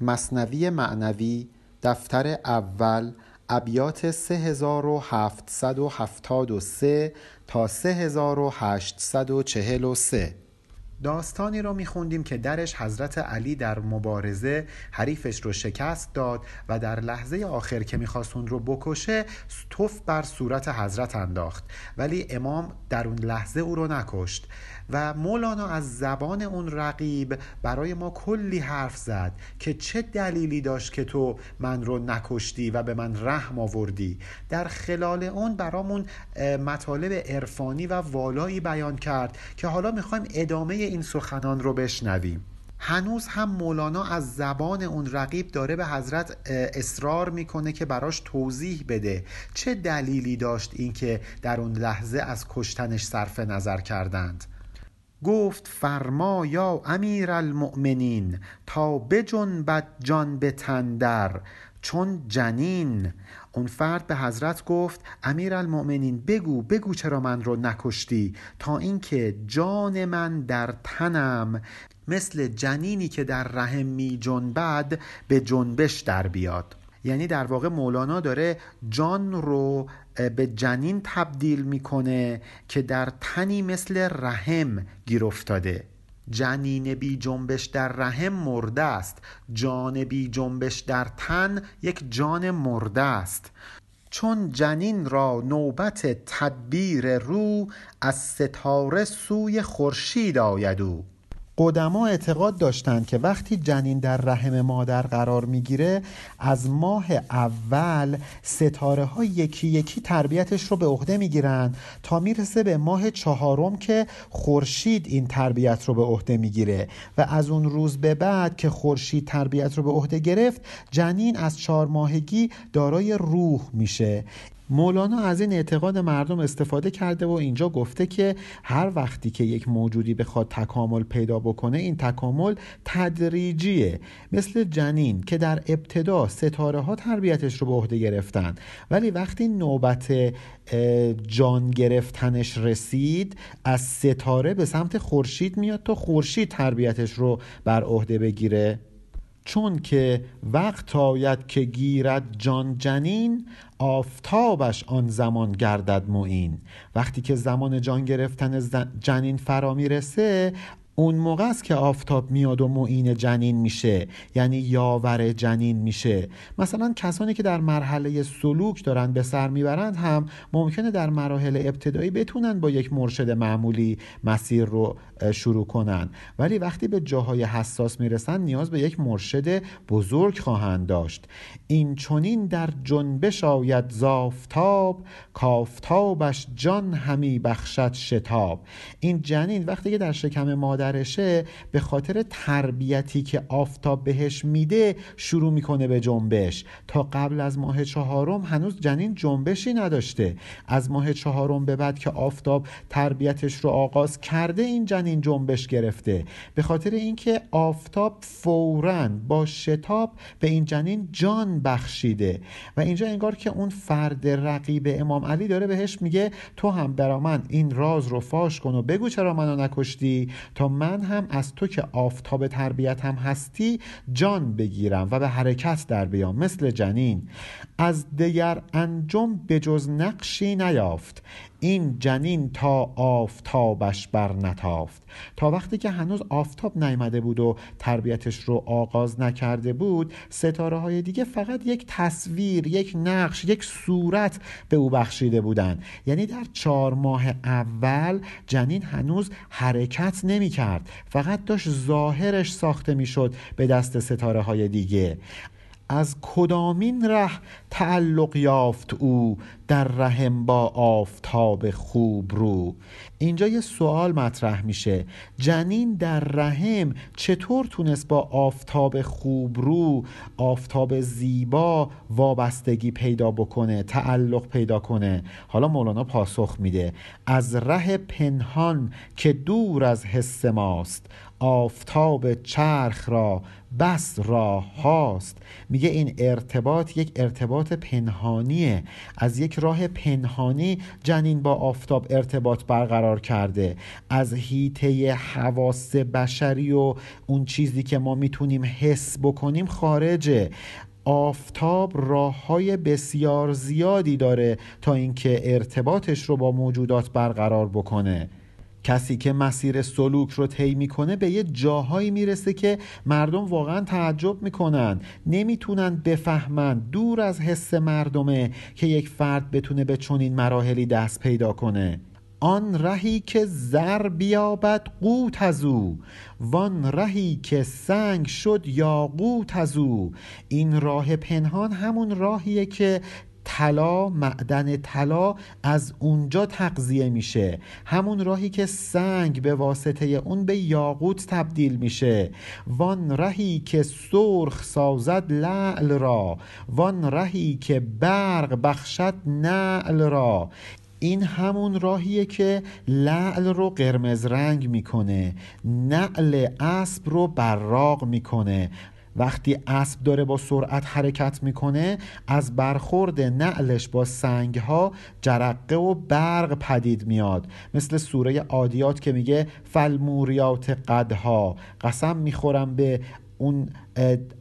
مصنوی معنوی دفتر اول ابیات 3773 تا 3843 داستانی رو میخوندیم که درش حضرت علی در مبارزه حریفش رو شکست داد و در لحظه آخر که می‌خواست اون رو بکشه توف بر صورت حضرت انداخت. ولی امام در اون لحظه او رو نکشت. و مولانا از زبان اون رقیب برای ما کلی حرف زد که چه دلیلی داشت که تو من رو نکشتی و به من رحم آوردی. در خلال اون برامون مطالب عرفانی و والایی بیان کرد که حالا می‌خوایم ادامه این سخنان رو بشنویم. هنوز هم مولانا از زبان اون رقیب داره به حضرت اصرار می‌کنه که براش توضیح بده. چه دلیلی داشت اینکه در اون لحظه از کشتنش صرف نظر کردند؟ گفت فرما یا امیر المؤمنین تا بجنبد جان به تندر چون جنین. اون فرد به حضرت گفت امیر المؤمنین بگو بگو چرا من رو نکشتی تا اینکه جان من در تنم. مثل جنینی که در رحم می جنبد به جنبش در بیاد. یعنی در واقع مولانا داره جان رو به جنین تبدیل می‌کنه که در تنی مثل رحم گیر افتاده. جنین بی جنبش در رحم مرده است. جان بی جنبش در تن یک جان مرده است. چون جنین را نوبت تدبیر رو از ستاره سوی خورشید آید او. قدما اعتقاد داشتند که وقتی جنین در رحم مادر قرار می‌گیره از ماه اول ستاره ها یکی یکی تربیتش رو به عهده می‌گیرن تا می‌رسه به ماه چهارم که خورشید این تربیت رو به عهده می‌گیره و از اون روز به بعد که خورشید تربیت رو به عهده گرفت جنین از چهار ماهگی دارای روح میشه. مولانا از این اعتقاد مردم استفاده کرده و اینجا گفته که هر وقتی که یک موجودی بخواد تکامل پیدا بکنه این تکامل تدریجیه. مثل جنین که در ابتدا ستاره ها تربیتش رو به عهده گرفتن ولی وقتی نوبت جان گرفتنش رسید از ستاره به سمت خورشید میاد تا خورشید تربیتش رو بر عهده بگیره. چون که وقت آید که گیرد جان جنین آفتابش آن زمان گردد معین. وقتی که زمان جان گرفتن جنین فرا می‌رسه اون موقع است که آفتاب میاد و معین جنین میشه یعنی یاور جنین میشه. مثلا کسانی که در مرحله سلوک دارن به سر می‌برند هم ممکنه در مراحل ابتدایی بتونن با یک مرشد معمولی مسیر رو شروع کنن. ولی وقتی به جاهای حساس می‌رسن نیاز به یک مرشد بزرگ خواهند داشت. این چونین در جنبش آید زافتاب کافتابش جان همی بخشد شتاب. این جنین وقتی که در شکم مادرشه به خاطر تربیتی که آفتاب بهش میده شروع می‌کنه به جنبش. تا قبل از ماه چهارم هنوز جنین جنبشی نداشته. از ماه چهارم به بعد که آفتاب تربیتش رو آغاز کرده این جنین جنبش گرفته. به خاطر اینکه آفتاب فورا با شتاب به این جنین جان بخشیده. و اینجا انگار که اون فرد رقیب امام علی داره بهش میگه تو هم برا من این راز رو فاش کن و بگو چرا منو نکشتی؟ تا من هم از تو که آفتاب تربیت هم هستی جان بگیرم و به حرکت در بیام. مثل جنین از دیگر انجم به جز نقشی نیافت. این جنین تا آفتابش بر نتافت. تا وقتی که هنوز آفتاب نیامده بود و تربیتش رو آغاز نکرده بود ستاره های دیگه فقط یک تصویر یک نقش یک صورت به او بخشیده بودند. یعنی در چهار ماه اول جنین هنوز حرکت نمی کرد فقط داشت ظاهرش ساخته می شد به دست ستاره های دیگه. از کدامین ره تعلق یافت او در رحم با آفتاب خوب رو؟ اینجا یه سوال مطرح میشه. جنین در رحم چطور تونست با آفتاب خوب رو آفتاب زیبا وابستگی پیدا بکنه تعلق پیدا کنه؟ حالا مولانا پاسخ میده. از ره پنهان که دور از حس ماست. آفتاب چرخ را بس راه هاست. میگه این ارتباط یک ارتباط پنهانیه. از یک راه پنهانی جنین با آفتاب ارتباط برقرار کرده. از هیته حواس بشری و اون چیزی که ما می‌تونیم حس بکنیم خارجه. آفتاب راه های بسیار زیادی داره تا اینکه ارتباطش رو با موجودات برقرار بکنه. کسی که مسیر سلوک رو طی می‌کنه به یه جاهایی می‌رسه که مردم واقعا تعجب می‌کنن. نمی‌تونن بفهمن دور از حس مردمه که یک فرد بتونه به چنین مراحلی دست پیدا کنه. آن رهی که زر بیابد قوت از او. وان رهی که سنگ شد یاقوت از او. این راه پنهان همون راهیه که طلا معدن طلا از اونجا تقضیه میشه. همون راهی که سنگ به واسطه اون به یاقوت تبدیل میشه. وان رهی که سرخ سازد لعل را. وان رهی که برق بخشد نعل را. این همون راهیه که لعل رو قرمز رنگ می‌کنه. نعل اسب رو براق می‌کنه. وقتی اسب داره با سرعت حرکت می‌کنه از برخورد نعلش با سنگ ها جرقه و برق پدید میاد. مثل سوره عادیات که میگه فلموریات قدها. قسم می‌خورم به اون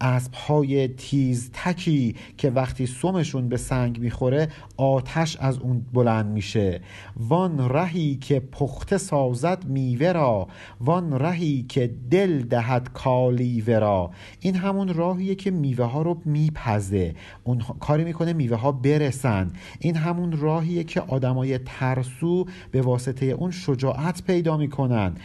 اسب های تیز تکی که وقتی سمشون به سنگ می‌خوره آتش از اون بلند میشه. وان رهی که پخته سازد میوه را. وان رهی که دل دهد کالیوه را. این همون راهیه که میوه ها رو میپزه. اون کاری می‌کنه میوه ها برسن. این همون راهیه که آدمای ترسو به واسطه اون شجاعت پیدا می‌کنن.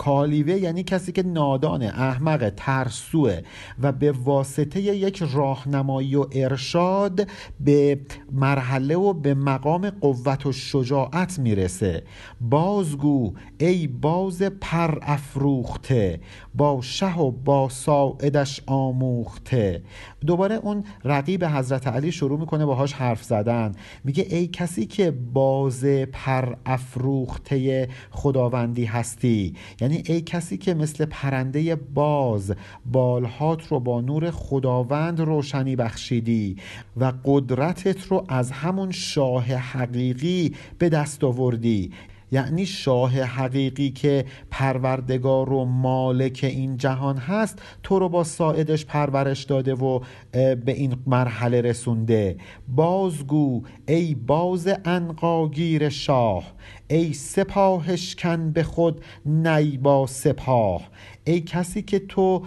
کالیوه یعنی کسی که نادانه احمق ترسوه و به واسطه یک راهنمایی و ارشاد به مرحله و به مقام قوت و شجاعت می‌رسه. بازگو ای باز پر افروخته با شه و با ساعدش آموخته. دوباره اون رقیب حضرت علی شروع می‌کنه باهاش حرف زدن. میگه ای کسی که باز پر افروخته خداوندی هستی یعنی ای کسی که مثل پرنده باز بالهات رو با نور خداوند روشنی بخشیدی و قدرتت رو از همون شاه حقیقی به دست آوردی. یعنی شاه حقیقی که پروردگار و مالک این جهان هست تو رو با ساعدش پرورش داده و به این مرحله رسونده. بازگو ای باز انقاگیر شاه ای سپاهشکن به خود نی با سپاه. ای کسی که تو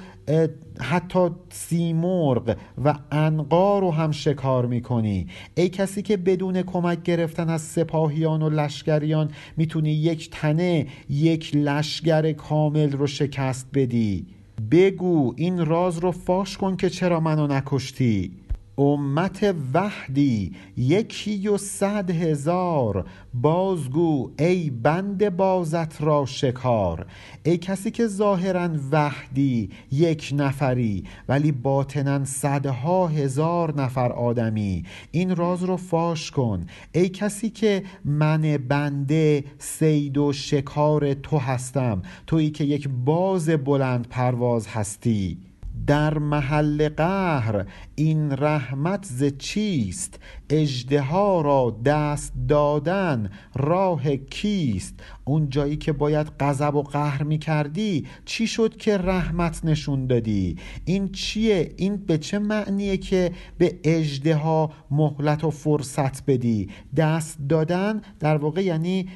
حتی سیمرغ و انقا رو هم شکار می‌کنی. ای کسی که بدون کمک گرفتن از سپاهیان و لشکریان می‌تونی یک تنه یک لشگر کامل رو شکست بدی. بگو این راز رو فاش کن که چرا منو نکشتی. امت وحدی یکی و صد هزار. بازگو ای بند بازت را شکار. ای کسی که ظاهرا وحدی یک نفری ولی باطنا صدها هزار نفر آدمی. این راز رو فاش کن. ای کسی که من بنده سید و شکار تو هستم تویی که یک باز بلند پرواز هستی. در محل قهر این رحمت ز چیست؟ اژدها را دست دادن راه کیست؟ اون جایی که باید غضب و قهر می کردی چی شد که رحمت نشون دادی؟ این چیه؟ این به چه معنیه که به اژدها مهلت و فرصت بدی؟ دست دادن در واقع یعنی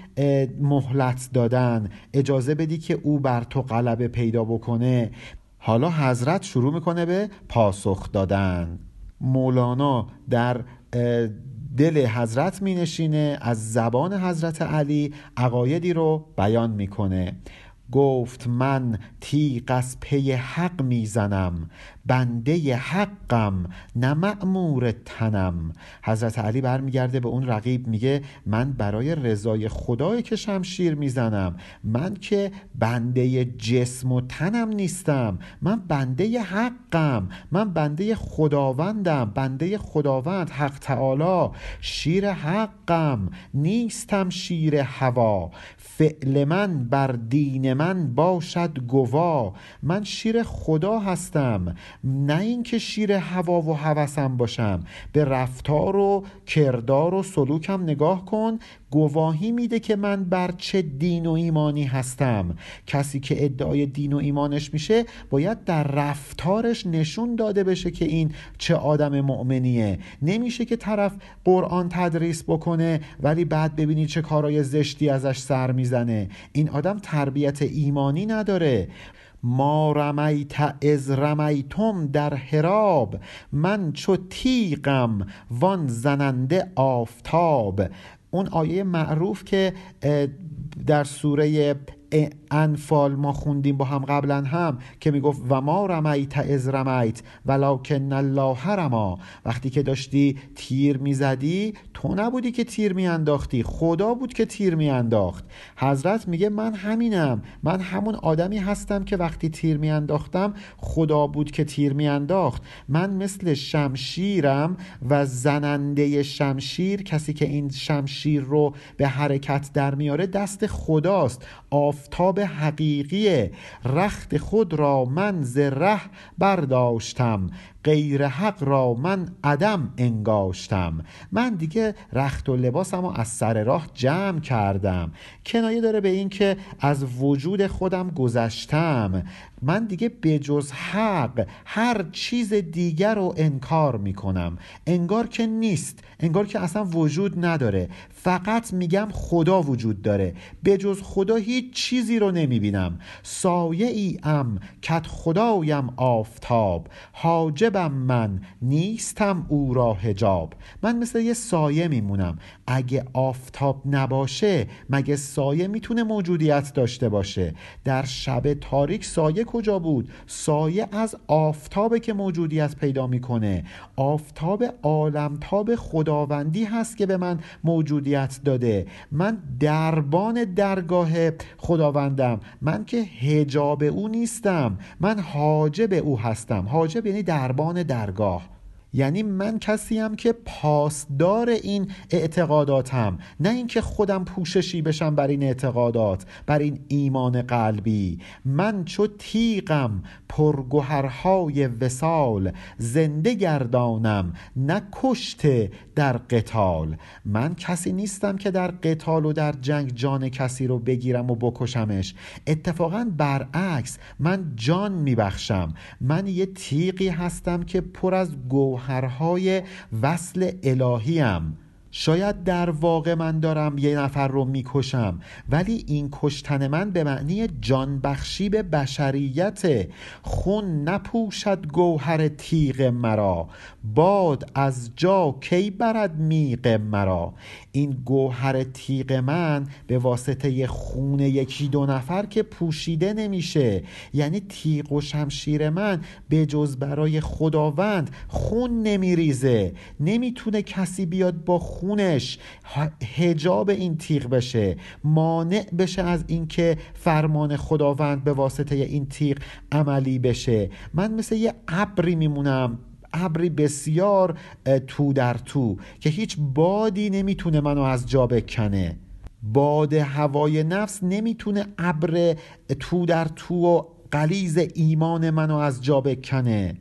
مهلت دادن. اجازه بدی که او بر تو غلبه پیدا بکنه. حالا حضرت شروع می‌کنه به پاسخ دادن. مولانا در دل حضرت می نشینه از زبان حضرت علی عقایدی رو بیان می‌کنه. گفت من تیغ از پی حق می‌زنم. بنده حقم نه مأمور تنم. حضرت علی برمیگرده به اون رقیب میگه من برای رضای خدای که شمشیر می‌زنم من که بنده جسم و تنم نیستم من بنده حقم من بنده خداوندم بنده خداوند حق تعالی. شیر حقم نیستم شیر هوا. فعل من بر دین من باشد گوا. من شیر خدا هستم. نه اینکه شیر هوا و هوسم باشم. به رفتار و کردار و سلوکم نگاه کن. گواهی میده که من بر چه دین و ایمانی هستم. کسی که ادعای دین و ایمانش میشه باید در رفتارش نشون داده بشه که این چه آدم مؤمنیه. نمیشه که طرف قرآن تدریس بکنه ولی بعد ببینی چه کارای زشتی ازش سر می‌زنه. این آدم تربیت ایمانی نداره. ما رمیت از رمیتم در حراب من چو تیغم وان زننده آفتاب. اون آیه معروف که در سوره انفال ما خوندیم با هم قبلا هم که می‌گفت و ما رمیت از رمیت ولکن الله رما وقتی که داشتی تیر می‌زدی تو نبودی که تیر میانداختی خدا بود که تیر میانداخت. حضرت میگه من همینم من همون آدمی هستم که وقتی تیر میانداختم خدا بود که تیر میانداخت. من مثل شمشیرم و زننده شمشیر کسی که این شمشیر رو به حرکت در میاره دست خداست. آفتاب حقیقی رخت خود را من ز ره برداشتم. غیر حق را من عدم انگاشتم. من دیگه رخت و لباسم رو از سر راه جمع کردم. کنایه داره به این که از وجود خودم گذشتم. من دیگه بجز حق هر چیز دیگر رو انکار می‌کنم. انگار که نیست. انگار که اصلا وجود نداره. فقط میگم خدا وجود داره. بجز خدا هیچ چیزی رو نمی‌بینم. سایه ای ام کت خدایم آفتاب. من نیستم او را هجاب من مثل یه سایه میمونم. اگه آفتاب نباشه مگه سایه می‌تونه موجودیت داشته باشه؟ در شب تاریک سایه کجا بود؟ سایه از آفتابه که موجودیت پیدا می‌کنه. آفتاب عالمتاب خداوندی هست که به من موجودیت داده. من دربان درگاه خداوندم. من که هجاب او نیستم. من حاجب او هستم. حاجب یعنی دربان درگاه یعنی من کسیم که پاسدار این اعتقاداتم نه اینکه خودم پوششی بشم بر این اعتقادات بر این ایمان قلبی. من چو تیغم پرگوهرهای وسال زنده گردانم نه کشته در قتال. من کسی نیستم که در قتال و در جنگ جان کسی رو بگیرم و بکشمش. اتفاقا برعکس من جان میبخشم. من یه تیغی هستم که پر از گوهر گوهرهای وصل الهیم شاید در واقع من دارم یه نفر رو می‌کشم ولی این کشتن من به معنی جان بخشی به بشریت خون نپوشد گوهر تیغ مرا باد از جا کی برد میغ مرا. این گوهر تیغ من به واسطه خون یکی دو نفر که پوشیده نمیشه یعنی تیغ و شمشیر من به جز برای خداوند خون نمیریزه. نمی‌تونه کسی بیاد با خونش هجاب این تیغ بشه مانع بشه از اینکه فرمان خداوند به واسطه این تیغ عملی بشه. من مثل یه ابری میمونم ابری بسیار تو در تو که هیچ بادی نمی‌تونه منو از جا بکنه. باد هوای نفس نمی‌تونه ابر تو در تو و قلیز ایمان منو از جا بکنه.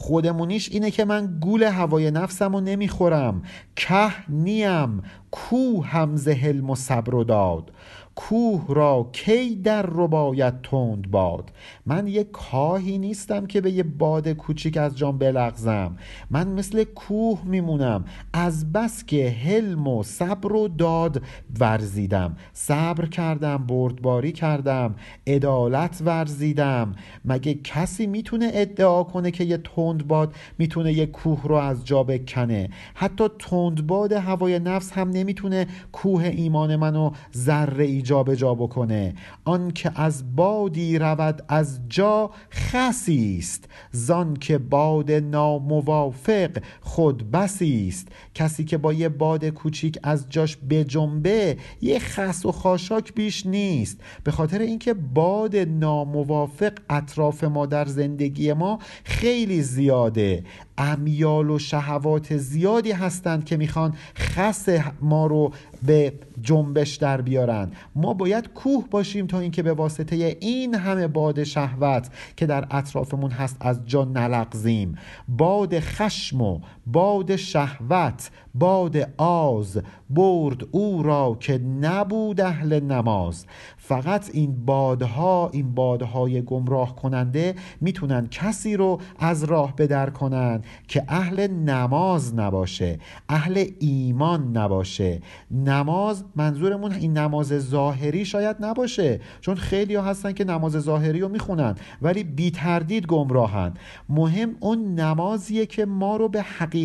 خودمونیش اینه که من گول هوای نفسم رو نمی‌خورم. که نیم کو همز حلم و صبر و داد. کوه را کی در رو باید تند باد؟ من یه کاهی نیستم که به یه باد کوچیک از جام بلغزم. من مثل کوه میمونم. از بس که حلم و صبر و داد ورزیدم. صبر کردم بردباری کردم عدالت ورزیدم. مگه کسی می‌تونه ادعا کنه که یه تند باد می‌تونه یه کوه رو از جا بکنه؟ حتی تند باد هوای نفس هم نمی‌تونه کوه ایمان منو ذره جابجا بکنه. آن که از بادی رود از جا خسی است. زان که باد ناموافق خود بسی است. کسی که با یه باد کوچیک از جاش بجنبه یه خس و خاشاک بیش نیست. به خاطر اینکه باد ناموافق اطراف ما در زندگی ما خیلی زیاده. امیال و شهوات زیادی هستند که می‌خوان خس ما رو به جنبش در بیارن. ما باید کوه باشیم تا اینکه به واسطه این همه باد شهوت که در اطرافمون هست از جا نلغزیم. باد خشم و باد شهوت باد آز برد او را که نبود اهل نماز. فقط این بادها این بادهای گمراه کننده می‌تونن کسی رو از راه بدر کنن که اهل نماز نباشه اهل ایمان نباشه. نماز منظورمون این نماز ظاهری شاید نباشه چون خیلی ها هستن که نماز ظاهری رو می‌خونن ولی بی تردید گمراهن. مهم اون نمازیه که ما رو به حقیقت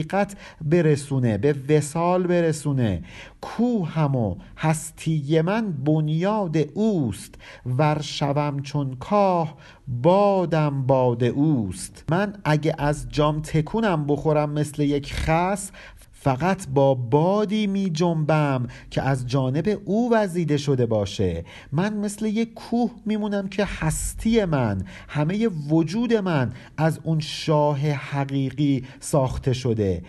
برسونه به وسال برسونه. کو همو هستی من بنیاد اوست. ور شوم چون کاه بادم باد اوست. من اگه از جام تکونم بخورم مثل یک خس فقط با بادی می جنبم که از جانب او وزیده شده باشه. من مثل یک کوه میمونم که هستی من همه وجود من از اون شاه حقیقی ساخته شده.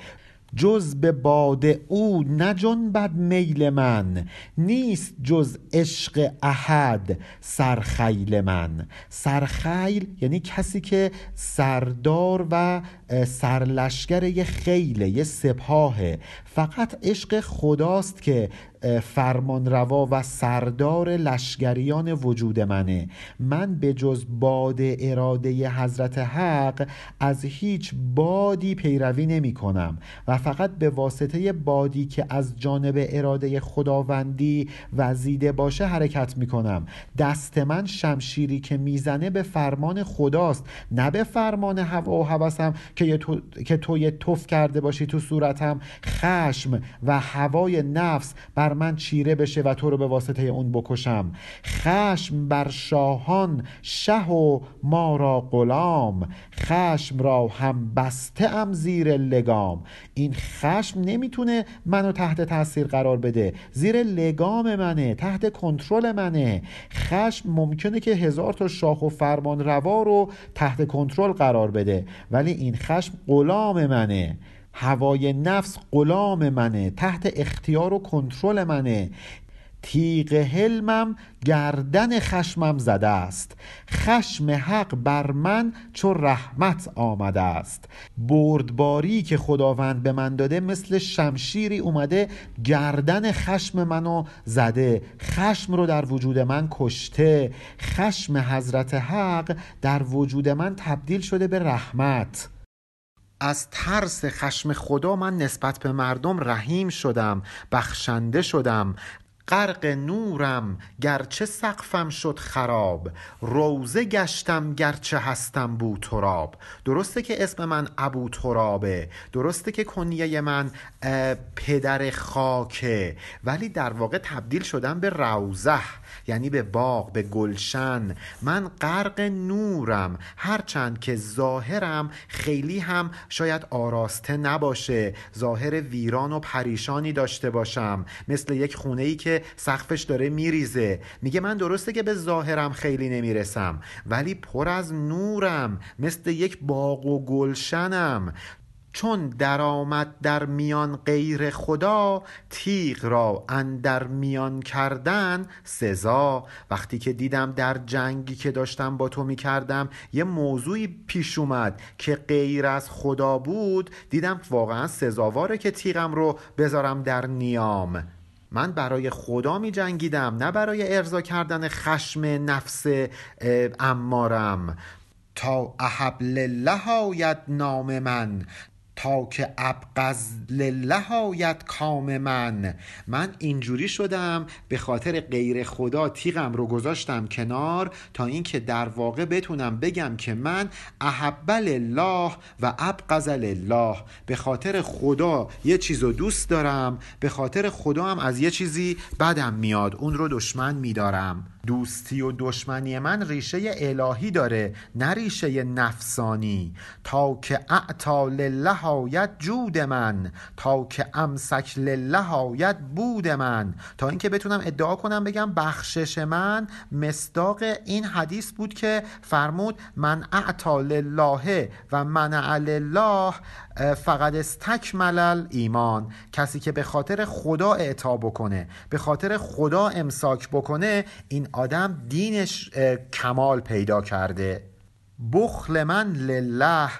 جز به باد او نجنبد میل من. نیست جز عشق احد سرخیل من. سرخیل یعنی کسی که سردار و سرلشگر یه خیله یه سپاهه. فقط عشق خداست که فرمان روا و سردار لشگریان وجود منه. من به جز باد اراده حضرت حق از هیچ بادی پیروی نمی کنم و فقط به واسطه بادی که از جانب اراده خداوندی وزیده باشه حرکت می کنم. دست من شمشیری که می‌زنه به فرمان خداست نه به فرمان هوا و حوثم که, تو... که تو توف کرده باشی تو صورتم. خشم و هوای نفس بر من چیره بشه و تو رو به واسطه اون بکشم. خشم بر شاهان شه و ما را غلام. خشم را هم بسته ام زیر لگام. این خشم نمی‌تونه منو تحت تاثیر قرار بده. زیر لگام منه تحت کنترل منه. خشم ممکنه که هزار تا شاخ و فرمان روا رو تحت کنترل قرار بده. ولی این خشم غلام منه. هوای نفس غلام منه تحت اختیار و کنترل منه. تیغ حلمم گردن خشمم زده است. خشم حق بر من چو رحمت آمده است. بردباری که خداوند به من داده مثل شمشیری اومده گردن خشم منو زده. خشم رو در وجود من کشته. خشم حضرت حق در وجود من تبدیل شده به رحمت. از ترس خشم خدا من نسبت به مردم رحیم شدم بخشنده شدم. غرق نورم گرچه سقفم شد خراب روزه گشتم گرچه هستم بو تراب. درسته که اسم من ابو ترابه درسته که کنیه من پدر خاکه ولی در واقع تبدیل شدم به روزه یعنی به باغ به گلشن. من غرق نورم هرچند که ظاهرم خیلی هم شاید آراسته نباشه ظاهر ویران و پریشانی داشته باشم. مثل یک خونه ای که سقفش داره میریزه. میگه من درسته که به ظاهرم خیلی نمی‌رسم ولی پر از نورم مثل یک باغ و گلشنم. چون درآمد در میان غیر خدا تیغ را اندر میان کردن سزا. وقتی که دیدم در جنگی که داشتم با تو می‌کردم یه موضوعی پیش اومد که غیر از خدا بود دیدم واقعا سزاواره که تیغم رو بذارم در نیام. من برای خدا می جنگیدم نه برای ارضا کردن خشم نفس امارم. تا احب لله آید نام من. تا که ابقز لله کام من. من اینجوری شدم به خاطر غیر خدا تیغم رو گذاشتم کنار تا اینکه در واقع بتونم بگم که من احب لله و ابقز لله. به خاطر خدا یه چیز رو دوست دارم به خاطر خدا هم از یه چیزی بدم میاد. اون رو دشمن میدارم. دوستی و دشمنی من ریشه الهی داره نه ریشه نفسانی. تا که اعتا لله آید جود من تا که امسک لله آید بود من. تا اینکه بتونم ادعا کنم بگم بخشش من مصداق این حدیث بود که فرمود من اعتا لله و منع لله فقط استکمل ایمان. کسی که به خاطر خدا اعطا بکنه به خاطر خدا امساک بکنه این آدم دینش کمال پیدا کرده. بخل من لله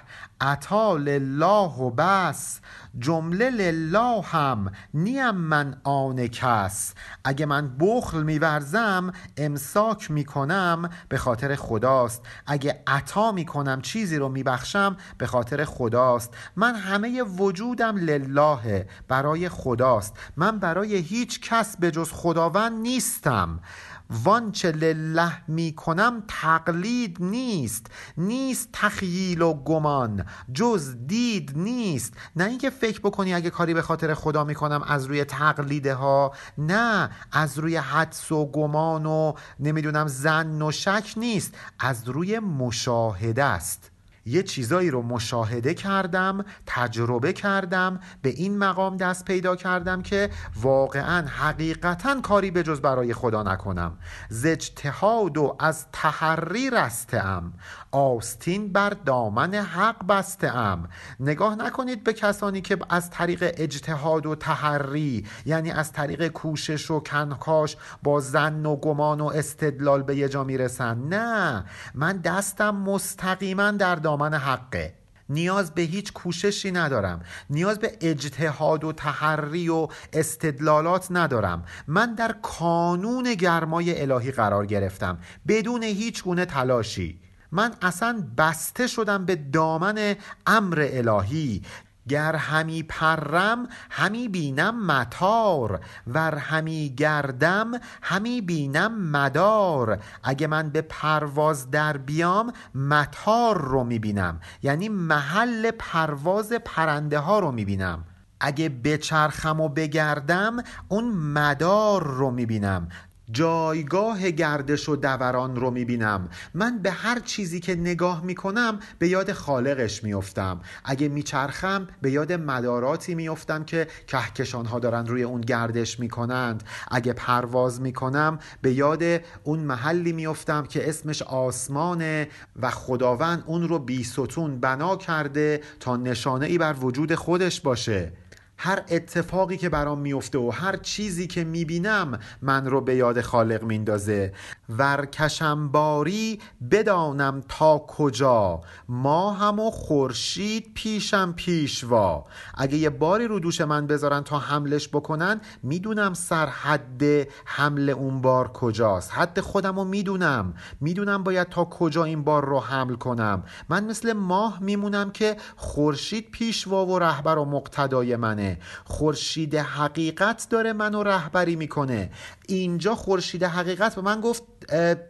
عطا لله و بس جمله لله هم نیم من آن کس. اگه من بخل میورزم امساک می‌کنم به خاطر خداست. اگه عطا می‌کنم چیزی رو میبخشم به خاطر خداست. من همه وجودم لله برای خداست. من برای هیچ کس به جز خداوند نیستم. وانچه لله می کنم تقلید نیست نیست تخییل و گمان جز دید نیست. نه اینکه فکر بکنی اگه کاری به خاطر خدا می‌کنم از روی تقلیده ها نه از روی حدس و گمان و نمی‌دونم زن و شک نیست از روی مشاهده است. یه چیزایی رو مشاهده کردم تجربه کردم به این مقام دست پیدا کردم که واقعا حقیقتا کاری به جز برای خدا نکنم. ز اجتهاد و از تحری رستم آستین بر دامن حق بسته ام نگاه نکنید به کسانی که از طریق اجتهاد و تحری یعنی از طریق کوشش و کنکاش با زن و گمان و استدلال به یه جا می‌رسن. نه من دستم مستقیما در دامن حقه. نیاز به هیچ کوششی ندارم. نیاز به اجتهاد و تحری و استدلالات ندارم. من در کانون گرمای الهی قرار گرفتم. بدون هیچ گونه تلاشی. من اصلا بسته شدم به دامن امر الهی. گر همی پرم همی بینم متار ور همی گردم همی بینم مدار. اگه من به پرواز در بیام متار رو می‌بینم. یعنی محل پرواز پرنده ها رو می‌بینم. اگه بچرخم و بگردم اون مدار رو می‌بینم. جایگاه گردش و دوران رو می‌بینم. من به هر چیزی که نگاه می‌کنم به یاد خالقش میفتم اگه میچرخم به یاد مداراتی میفتم که کهکشان ها دارن روی اون گردش می‌کنند. اگه پرواز می‌کنم به یاد اون محلی میفتم که اسمش آسمانه و خداوند اون رو بی ستون بنا کرده تا نشانه ای بر وجود خودش باشه. هر اتفاقی که برام میفته و هر چیزی که می‌بینم من رو به یاد خالق میندازه. ورکشم باری بدانم تا کجا. ما هم خورشید پیشم پیشوا. اگه یه باری رو دوش من بذارن تا حملش بکنن می‌دونم سر حد حمل اون بار کجاست. حد خودم رو می‌دونم. می‌دونم باید تا کجا این بار رو حمل کنم. من مثل ماه میمونم که خورشید پیشوا و رهبر و مقتدای منه. خورشید حقیقت داره منو رهبری می‌کنه. اینجا خورشید حقیقت به من گفت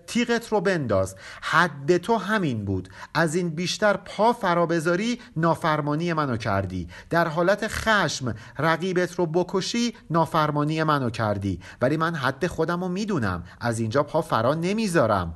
تیغت رو بنداز. حد تو همین بود. از این بیشتر پا فرا بذاری نافرمانی منو کردی. در حالت خشم رقیبت رو بکشی نافرمانی منو کردی. ولی من حد خودم رو می‌دونم. از اینجا پا فرا نمی‌ذارم.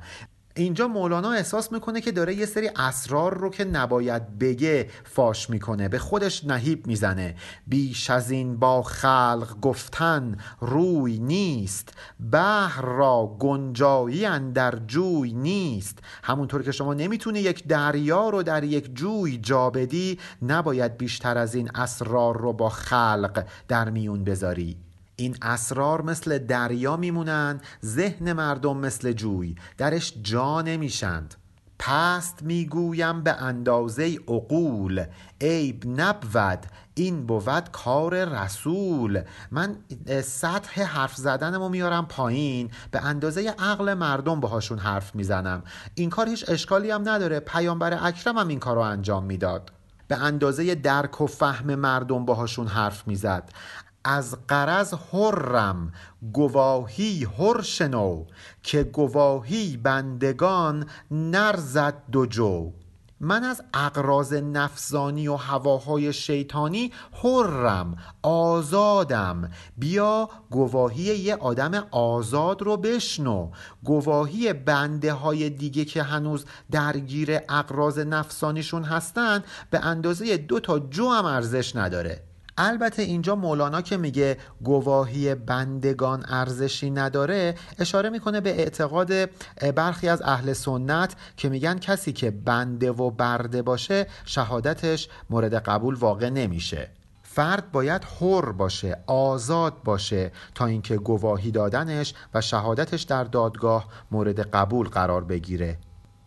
اینجا مولانا احساس می‌کنه که داره یه سری اسرار رو که نباید بگه فاش می‌کنه به خودش نهیب می‌زنه. بیش از این با خلق گفتن روی نیست بحر را گنجایی در جوی نیست. همونطور که شما نمی‌تونی یک دریا رو در یک جوی جا بدی نباید بیشتر از این اسرار رو با خلق در میون بذاری. این اسرار مثل دریا میمونن ذهن مردم مثل جوی درش جا نمیشند. پست می‌گویم به اندازه عقول عیب نبود این بود کار رسول. من سطح حرف زدنمو میارم پایین به اندازه عقل مردم باهاشون حرف می‌زنم. این کار هیچ اشکالی هم نداره پیامبر اکرم هم این کار رو انجام می‌داد. به اندازه درک و فهم مردم باهاشون حرف می‌زد. از قرض حرم گواهی هر شنو که گواهی بندگان نرزد دو جو. من از اقراض نفسانی و هواهای شیطانی حرم آزادم. بیا گواهی یه آدم آزاد رو بشنو. گواهی بنده های دیگه که هنوز درگیر اقراض نفسانیشون هستن به اندازه دو تا جو هم ارزش نداره. البته اینجا مولانا که میگه گواهی بندگان ارزشی نداره اشاره می‌کنه به اعتقاد برخی از اهل سنت که میگن کسی که بنده و برده باشه شهادتش مورد قبول واقع نمیشه. فرد باید حر باشه آزاد باشه تا اینکه گواهی دادنش و شهادتش در دادگاه مورد قبول قرار بگیره.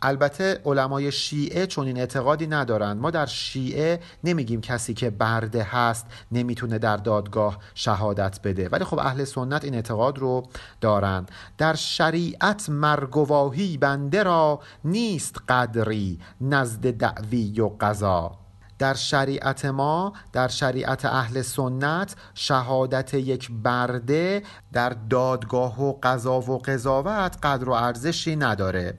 البته علمای شیعه چون این اعتقادی ندارند. ما در شیعه نمیگیم کسی که برده هست نمی‌تونه در دادگاه شهادت بده. ولی خب اهل سنت این اعتقاد رو دارند. در شریعت مرگواهی بنده را نیست قدری نزد دعوی و قضا. در شریعت ما در شریعت اهل سنت شهادت یک برده در دادگاه و قضا و قضاوت قدر و ارزشی نداره.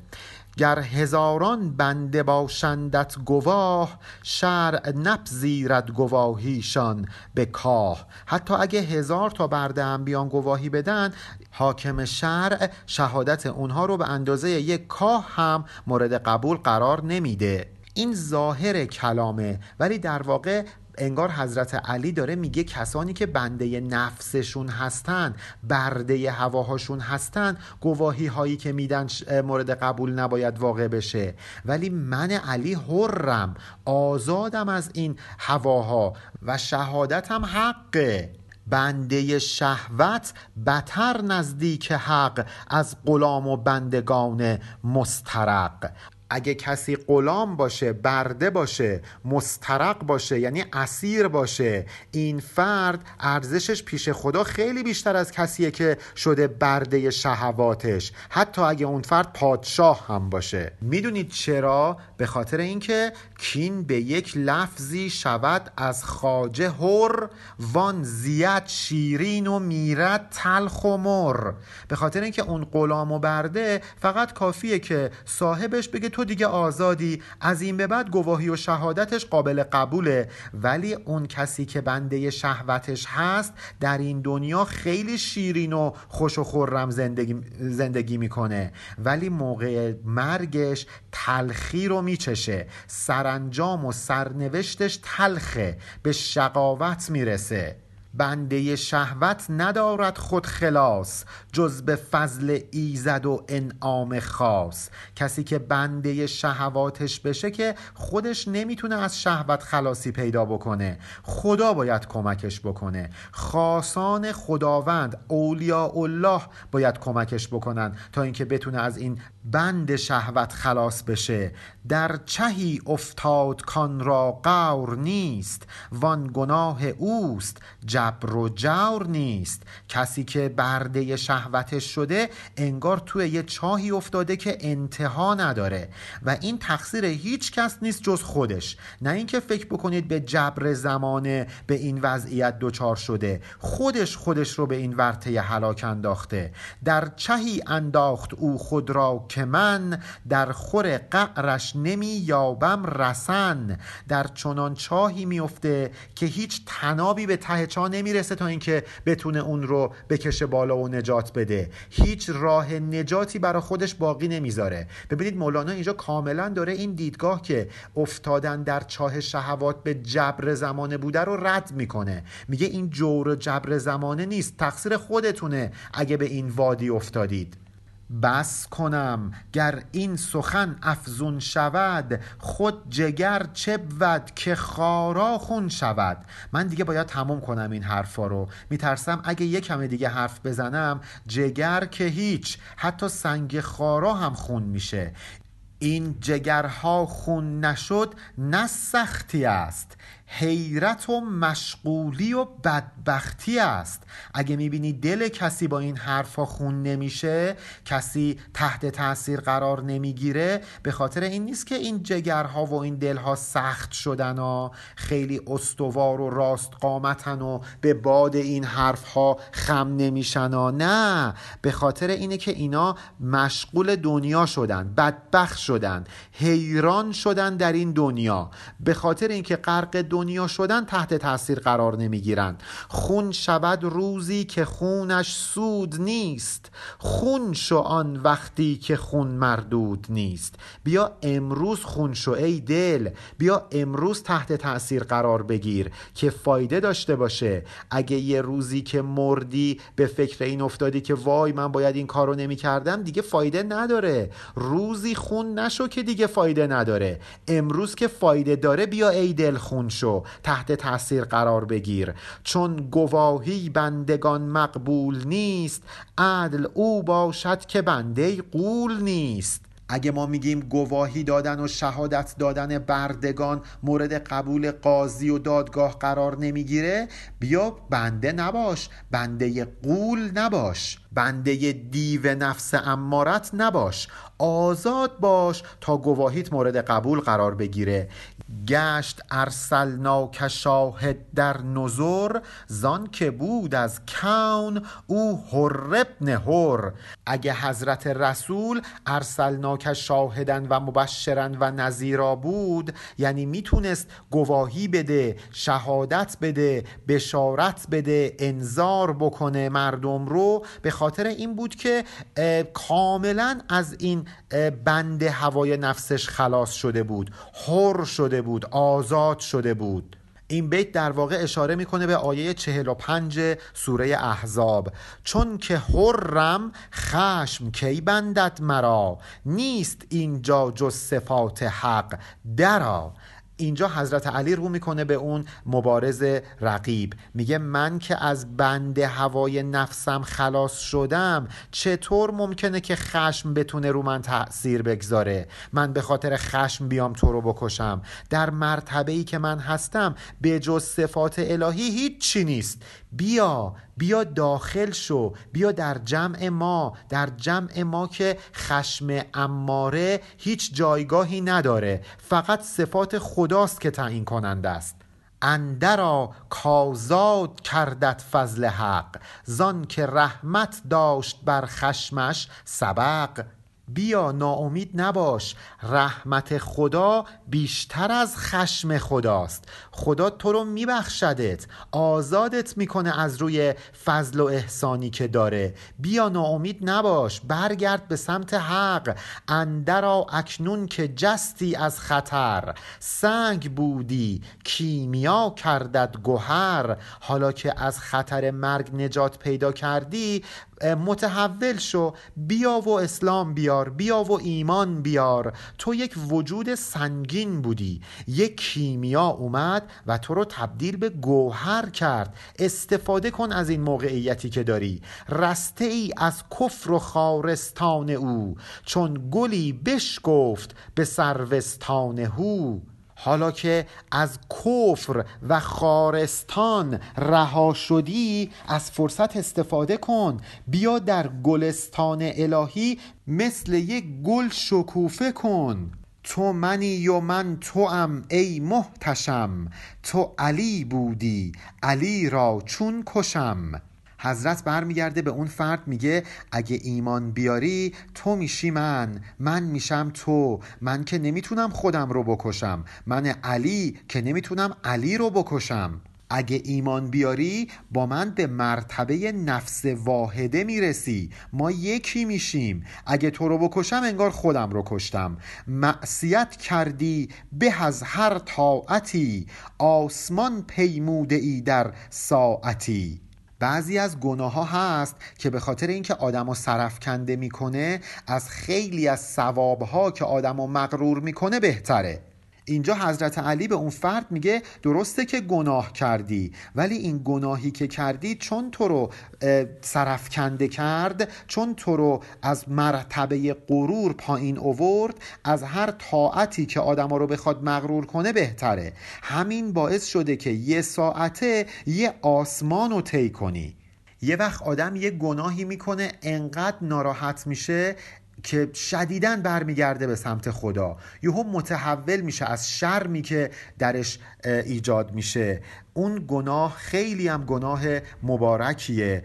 گر هزاران بنده باشندت گواه شرع نپذیرد گواهیشان به کاه. حتی اگه هزار تا برده هم بیان گواهی بدن حاکم شرع شهادت اونها رو به اندازه یک کاه هم مورد قبول قرار نمیده. این ظاهر کلامه ولی در واقع انگار حضرت علی داره میگه کسانی که بنده نفسشون هستن برده هواهاشون هستن گواهی هایی که میدن مورد قبول نباید واقع بشه. ولی من علی حرم آزادم از این هواها و شهادتم حقه. بنده شهوت بتر نزدیک حق از غلام و بندگان مسترق. اگه کسی غلام باشه برده باشه مسترق باشه یعنی اسیر باشه این فرد ارزشش پیش خدا خیلی بیشتر از کسیه که شده برده شهواتش. حتی اگه اون فرد پادشاه هم باشه. می‌دونید چرا؟ به خاطر اینکه کین به یک لفظی شود از خاجه هر وان زیاد شیرین و میرد تلخ و مر. به خاطر اینکه اون غلام و برده فقط کافیه که صاحبش بگه تو دیگه آزادی از این به بعد گواهی و شهادتش قابل قبوله. ولی اون کسی که بنده شهوتش هست در این دنیا خیلی شیرین و خوش و خورم زندگی, زندگی می‌کنه. ولی موقع مرگش تلخی رو میچشه. سرانجام و سرنوشتش تلخه به شقاوت می‌رسه. بنده شهوت ندارد خود خلاص جز به فضل ایزد و انعام خاص. کسی که بنده شهواتش بشه که خودش نمی‌تونه از شهوت خلاصی پیدا بکنه. خدا باید کمکش بکنه. خاصان خداوند اولیاء الله باید کمکش بکنن تا اینکه بتونه از این بند شهوت خلاص بشه در چهی افتاد کان را قور نیست وان گناه اوست جبر و جور نیست. کسی که برده شهوتش شده انگار توی یه چاهی افتاده که انتها نداره. و این تقصیر هیچ کس نیست جز خودش. نه اینکه فکر بکنید به جبر زمانه به این وضعیت دچار شده. خودش خودش رو به این ورطه هلاک انداخته. در چهی انداخت او خود را که من در خور قعرش نمی یابم رسن در چنان چاهی میفته که هیچ تنابی به ته چاه نمی‌رسه تا اینکه بتونه اون رو بکشه بالا و نجات بده. هیچ راه نجاتی برای خودش باقی نمی‌ذاره. ببینید مولانا اینجا کاملا داره این دیدگاه که افتادن در چاه شهوات به جبر زمانه بوده رو رد می‌کنه. میگه این جور جبر زمانه نیست. تقصیر خودتونه اگه به این وادی افتادید. بس کنم گر این سخن افزون شود خود جگر چه بود که خارا خون شود. من دیگه باید تموم کنم این حرفا رو. میترسم اگه یه کم دیگه حرف بزنم جگر که هیچ حتی سنگ خارا هم خون میشه. این جگرها خون نشد نه سختی است. حیرت و مشغولی و بدبختی است. اگه می‌بینی دل کسی با این حرفا خون نمیشه کسی تحت تاثیر قرار نمی‌گیره به خاطر این نیست که این جگرها و این دلها سخت شدن و خیلی استوار و راست قامتن و به باد این حرفها خم نمیشن. و نه به خاطر اینه که اینا مشغول دنیا شدن بدبخت شدن حیران شدن در این دنیا. به خاطر اینکه غرق دنیا شدن تحت تاثیر قرار نمی‌گیرن خون شود روزی که خونش سود نیست. خون شو آن وقتی که خون مردود نیست. بیا امروز خون شو ای دل. بیا امروز تحت تاثیر قرار بگیر که فایده داشته باشه. اگه یه روزی که مردی به فکر این افتادی که وای من باید این کارو نمی کردم دیگه فایده نداره. روزی خون نشو که دیگه فایده نداره. امروز که فایده داره بیا ای دل خون شو. تحت تاثیر قرار بگیر. چون گواهی بندگان مقبول نیست عدل او باشد که بنده قول نیست. اگه ما میگیم گواهی دادن و شهادت دادن بردگان مورد قبول قاضی و دادگاه قرار نمی‌گیره بیا بنده نباش بنده قول نباش. بنده دیو نفس امارت نباش. آزاد باش تا گواهیت مورد قبول قرار بگیره. گشت ارسلناک شاهد در نظر زان که بود از کون او هر ابن هر اگه حضرت رسول ارسلناک شاهدن و مبشرن و نظیرا بود یعنی می‌تونست گواهی بده شهادت بده بشارت بده انذار بکنه مردم رو به خاطر این بود که کاملا از این بند هوای نفسش خلاص شده بود حر شده بود آزاد شده بود. این بیت در واقع اشاره می‌کنه به آیه 45 سوره احزاب. چون که حرم خشم کی بندد مرا؟ نیست اینجا جز صفات حق. درا اینجا حضرت علی رو می‌کنه به اون مبارز رقیب. میگه من که از بند هوای نفسم خلاص شدم چطور ممکنه که خشم بتونه رو من تاثیر بگذاره؟ من به خاطر خشم بیام تو رو بکشم. در مرتبه ای که من هستم به جز صفات الهی هیچ چی نیست. بیا بیا داخل شو بیا در جمع ما در جمع ما که خشم اماره هیچ جایگاهی نداره فقط صفات خداست که تعیین کننده است. اندرا کازاد کردت فضل حق زان که رحمت داشت بر خشمش سبق. بیا ناامید نباش رحمت خدا بیشتر از خشم خداست. خدا تو رو میبخشدت آزادت می‌کنه از روی فضل و احسانی که داره. بیا ناامید نباش برگرد به سمت حق. اندرا اکنون که جستی از خطر. سنگ بودی کیمیا کردد گوهر. حالا که از خطر مرگ نجات پیدا کردی متحول شو. بیا و اسلام بیار بیا و ایمان بیار. تو یک وجود سنگین بودی. یک کیمیا اومد و تو رو تبدیل به گوهر کرد. استفاده کن از این موقعیتی که داری. رسته ای از کفر و خارستان او. چون گلی بشکفت به سروستان هو حالا که از کفر و خارستان رها شدی از فرصت استفاده کن. بیا در گلستان الهی مثل یک گل شکوفه کن. تو منی و من توام ای محتشم. تو علی بودی علی را چون کشم. حضرت برمیگرده به اون فرد میگه اگه ایمان بیاری تو میشی من من میشم تو من که نمی‌تونم خودم رو بکشم من علی که نمی‌تونم علی رو بکشم. اگه ایمان بیاری با من به مرتبه نفس واحده می‌رسی ما یکی میشیم. اگه تو رو بکشم انگار خودم رو کشتم. معصیت کردی به از هر طاعتی آسمان پیموده ای در ساعتی. بعضی از گناه ها هست که به خاطر اینکه آدم رو سرفکنده می‌کنه از خیلی از ثواب ها که آدم رو مغرور می‌کنه بهتره. اینجا حضرت علی به اون فرد میگه درسته که گناه کردی ولی این گناهی که کردی چون تو رو سرفکنده کرد چون تو رو از مرتبه غرور پایین اوورد از هر طاعتی که آدما رو بخواد مغرور کنه بهتره. همین باعث شده که یه ساعته یه آسمان رو طی کنی. یه وقت آدم یه گناهی می‌کنه انقدر ناراحت میشه که شدیدن برمیگرده به سمت خدا. یهو متحول میشه از شرمی که درش ایجاد میشه. اون گناه خیلی هم گناه مبارکیه.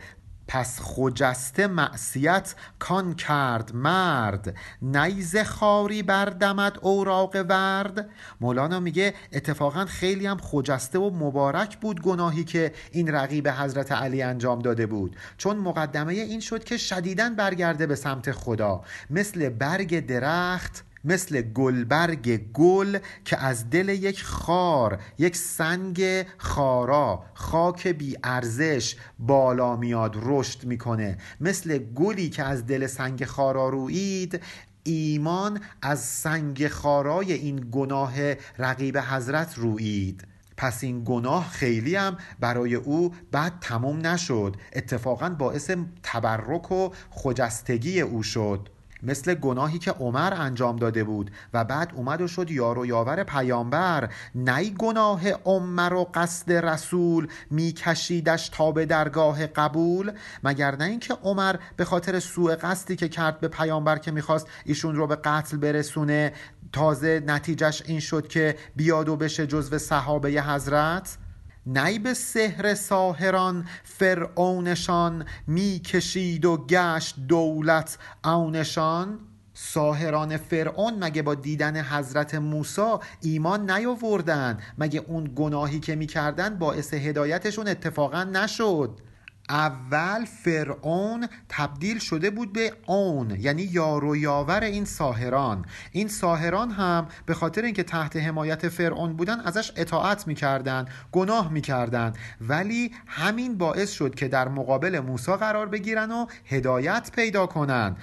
پس خجسته معصیت کان کرد مرد. نیز خاری بردمد اوراق ورد. مولانا میگه اتفاقا خیلی هم خجسته و مبارک بود گناهی که این رقیب حضرت علی انجام داده بود. چون مقدمه این شد که شدیدن برگرده به سمت خدا. مثل برگ درخت مثل گلبرگ گل که از دل یک خار یک سنگ خارا خاک بی ارزش بالا میاد رشد می‌کنه. مثل گلی که از دل سنگ خارا روید ایمان از سنگ خارای این گناه رقیب حضرت روید. پس این گناه خیلی هم برای او بعد تموم نشد. اتفاقا باعث تبرک و خجستگی او شد. مثل گناهی که عمر انجام داده بود و بعد اومد و شد یار و یاور پیامبر. نی گناه عمر و قصد رسول میکشیدش تا به درگاه قبول مگر نه اینکه عمر به خاطر سوء قصدی که کرد به پیامبر که می‌خواست ایشون رو به قتل برسونه. تازه نتیجهش این شد که بیاد و بشه جزو صحابه حضرت. نی به سحر ساهران فرعونشان می‌کشید و گشت دولت اونشان ساهران فرعون مگه با دیدن حضرت موسی ایمان نیاوردن؟ مگه اون گناهی که می‌کردن باعث هدایتشون اتفاقا نشد؟ اول فرعون تبدیل شده بود به اون یعنی یار و یاور این ساهران. این ساهران هم به خاطر اینکه تحت حمایت فرعون بودن ازش اطاعت می‌کردن گناه می‌کردن. ولی همین باعث شد که در مقابل موسی قرار بگیرن و هدایت پیدا کنن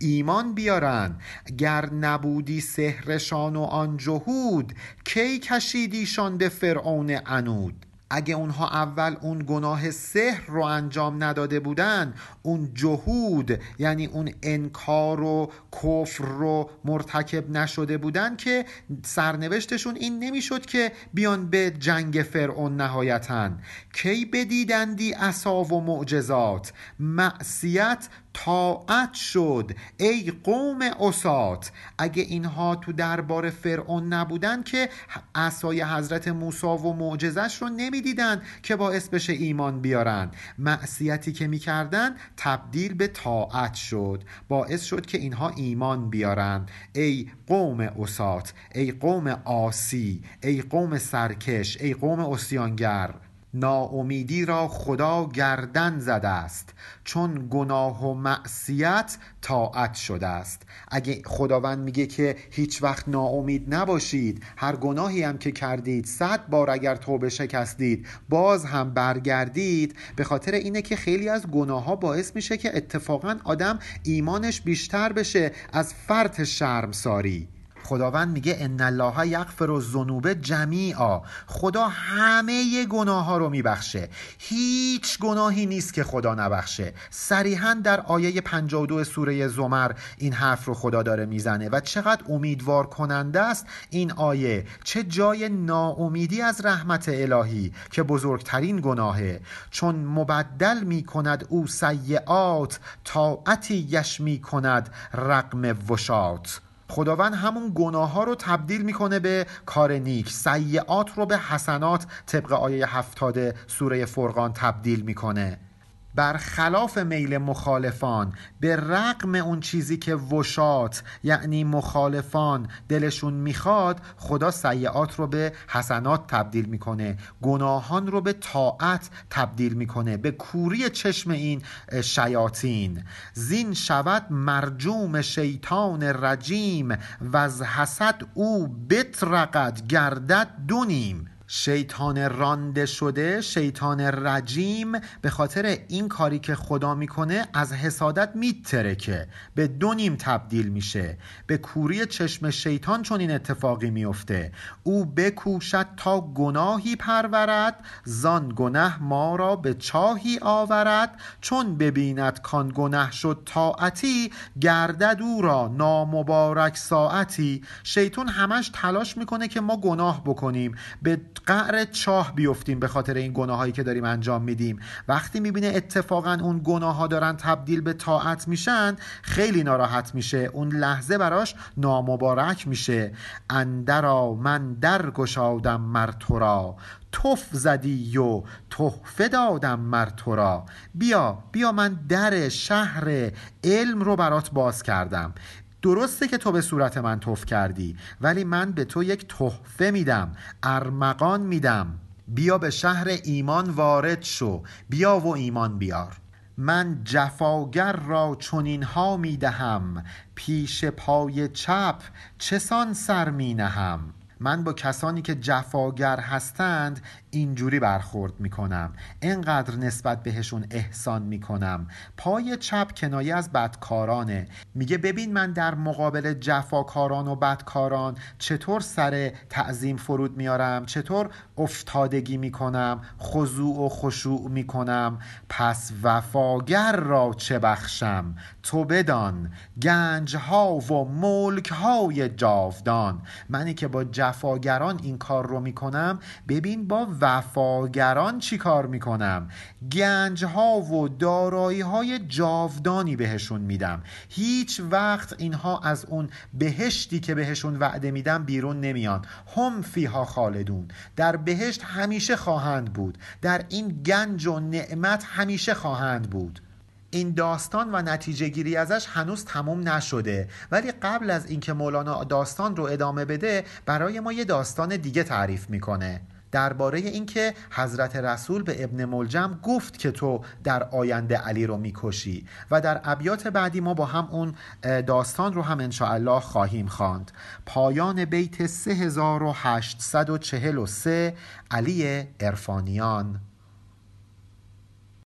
ایمان بیارن. گر نبودی سهرشان و آن جهود کی کشیدیشان به فرعون عنود؟ اگه اونها اول اون گناه سحر رو انجام نداده بودن اون جهود یعنی اون انکار و کفر رو مرتکب نشده بودن که سرنوشتشون این نمی‌شد که بیان به جنگ فرعون نهایتا. کی بدیدندی عصا و معجزات؟ معصیت طاعت شد ای قوم اسات اگه اینها تو دربار فرعون نبودن که عصای حضرت موسی و معجزش رو نمی‌دیدن که باعث بشه ایمان بیارن. معصیتی که می‌کردن تبدیل به طاعت شد. باعث شد که اینها ایمان بیارن. ای قوم اسات ای قوم آسی ای قوم سرکش ای قوم اسیانگر. ناامیدی را خدا گردن زده است چون گناه و معصیت طاعت شده است. اگه خداوند میگه که هیچ وقت ناامید نباشید هر گناهی هم که کردید صد بار اگر توبه شکستید باز هم برگردید به خاطر اینه که خیلی از گناه ها باعث میشه که اتفاقا آدم ایمانش بیشتر بشه از فرط شرمساری. خداوند میگه ان الله یغفر الذنوب جمیعا. خدا همه گناه ها رو میبخشه. هیچ گناهی نیست که خدا نبخشه. صریحا در آیه 52 سوره زمر این حرف رو خدا داره می‌زنه و چقدر امیدوار کننده است این آیه. چه جای ناامیدی از رحمت الهی که بزرگترین گناهه. چون مبدل می‌کند او سیعات طاعتی یش می‌کند رقم وشات خداوند همون گناه ها رو تبدیل می‌کنه به کار نیک. سیعات رو به حسنات طبق آیه هفتاد سوره فرقان تبدیل می‌کنه. برخلاف میل مخالفان به رقم اون چیزی که وشات یعنی مخالفان دلشون می‌خواد خدا سیعات رو به حسنات تبدیل می‌کنه گناهان رو به طاعت تبدیل می‌کنه به کوری چشم این شیاطین. زین شود مرجوم شیطان رجیم و از حسد او بترقد گردد دونیم. شیطان رانده شده شیطان رجیم به خاطر این کاری که خدا می‌کنه از حسادت میترکه. به دو نیم تبدیل میشه. به کوری چشم شیطان چون این اتفاقی میفته او بکوشد تا گناهی پرورد زان گناه ما را به چاهی آورد. چون ببیند کان گناه شد طاعتی گردد او را نامبارک ساعتی. شیطان همش تلاش می‌کنه که ما گناه بکنیم. به قعر چاه بیفتیم به خاطر این گناه هایی که داریم انجام میدیم. وقتی می‌بینه اتفاقا اون گناه ها دارن تبدیل به طاعت میشن خیلی ناراحت میشه. اون لحظه براش نامبارک میشه. اندرا من در گشادم مر تو را تف زدی و تحفه دادم مر تو را بیا بیا من در شهر علم رو برات باز کردم. درسته که تو به صورت من توف کردی ولی من به تو یک تحفه میدم ارمغان میدم. بیا به شهر ایمان وارد شو. بیا و ایمان بیار. من جفاگر را چنین ها می دهم پیش پای چپ چسان سر می نهم من با کسانی که جفاگر هستند اینجوری برخورد می‌کنم. اینقدر نسبت بهشون احسان می‌کنم. پای چپ کنایه از بدکارانه. میگه ببین من در مقابل جفاکاران و بدکاران چطور سر تعظیم فرود میارم چطور افتادگی می‌کنم خضوع و خشوع می‌کنم. پس وفاگر را چه بخشم؟ تو بدان. گنج ها و ملک های جاودان. منی که با جفاگران این کار رو می‌کنم؟ ببین با وفاگران چی کار می‌کنم؟ گنج ها و دارایی های جاودانی بهشون میدم. هیچ وقت اینها از اون بهشتی که بهشون وعده میدم بیرون نمیان. هم فیها خالدون. در بهشت همیشه خواهند بود. در این گنج و نعمت همیشه خواهند بود. این داستان و نتیجه گیری ازش هنوز تموم نشده. ولی قبل از اینکه مولانا داستان رو ادامه بده برای ما یه داستان دیگه تعریف می‌کنه. درباره اینکه حضرت رسول به ابن ملجم گفت که تو در آینده علی رو می‌کشی و در ابیات بعدی ما با هم اون داستان رو هم انشاءالله خواهیم خواند. پایان بیت 3843 علی ارفانیان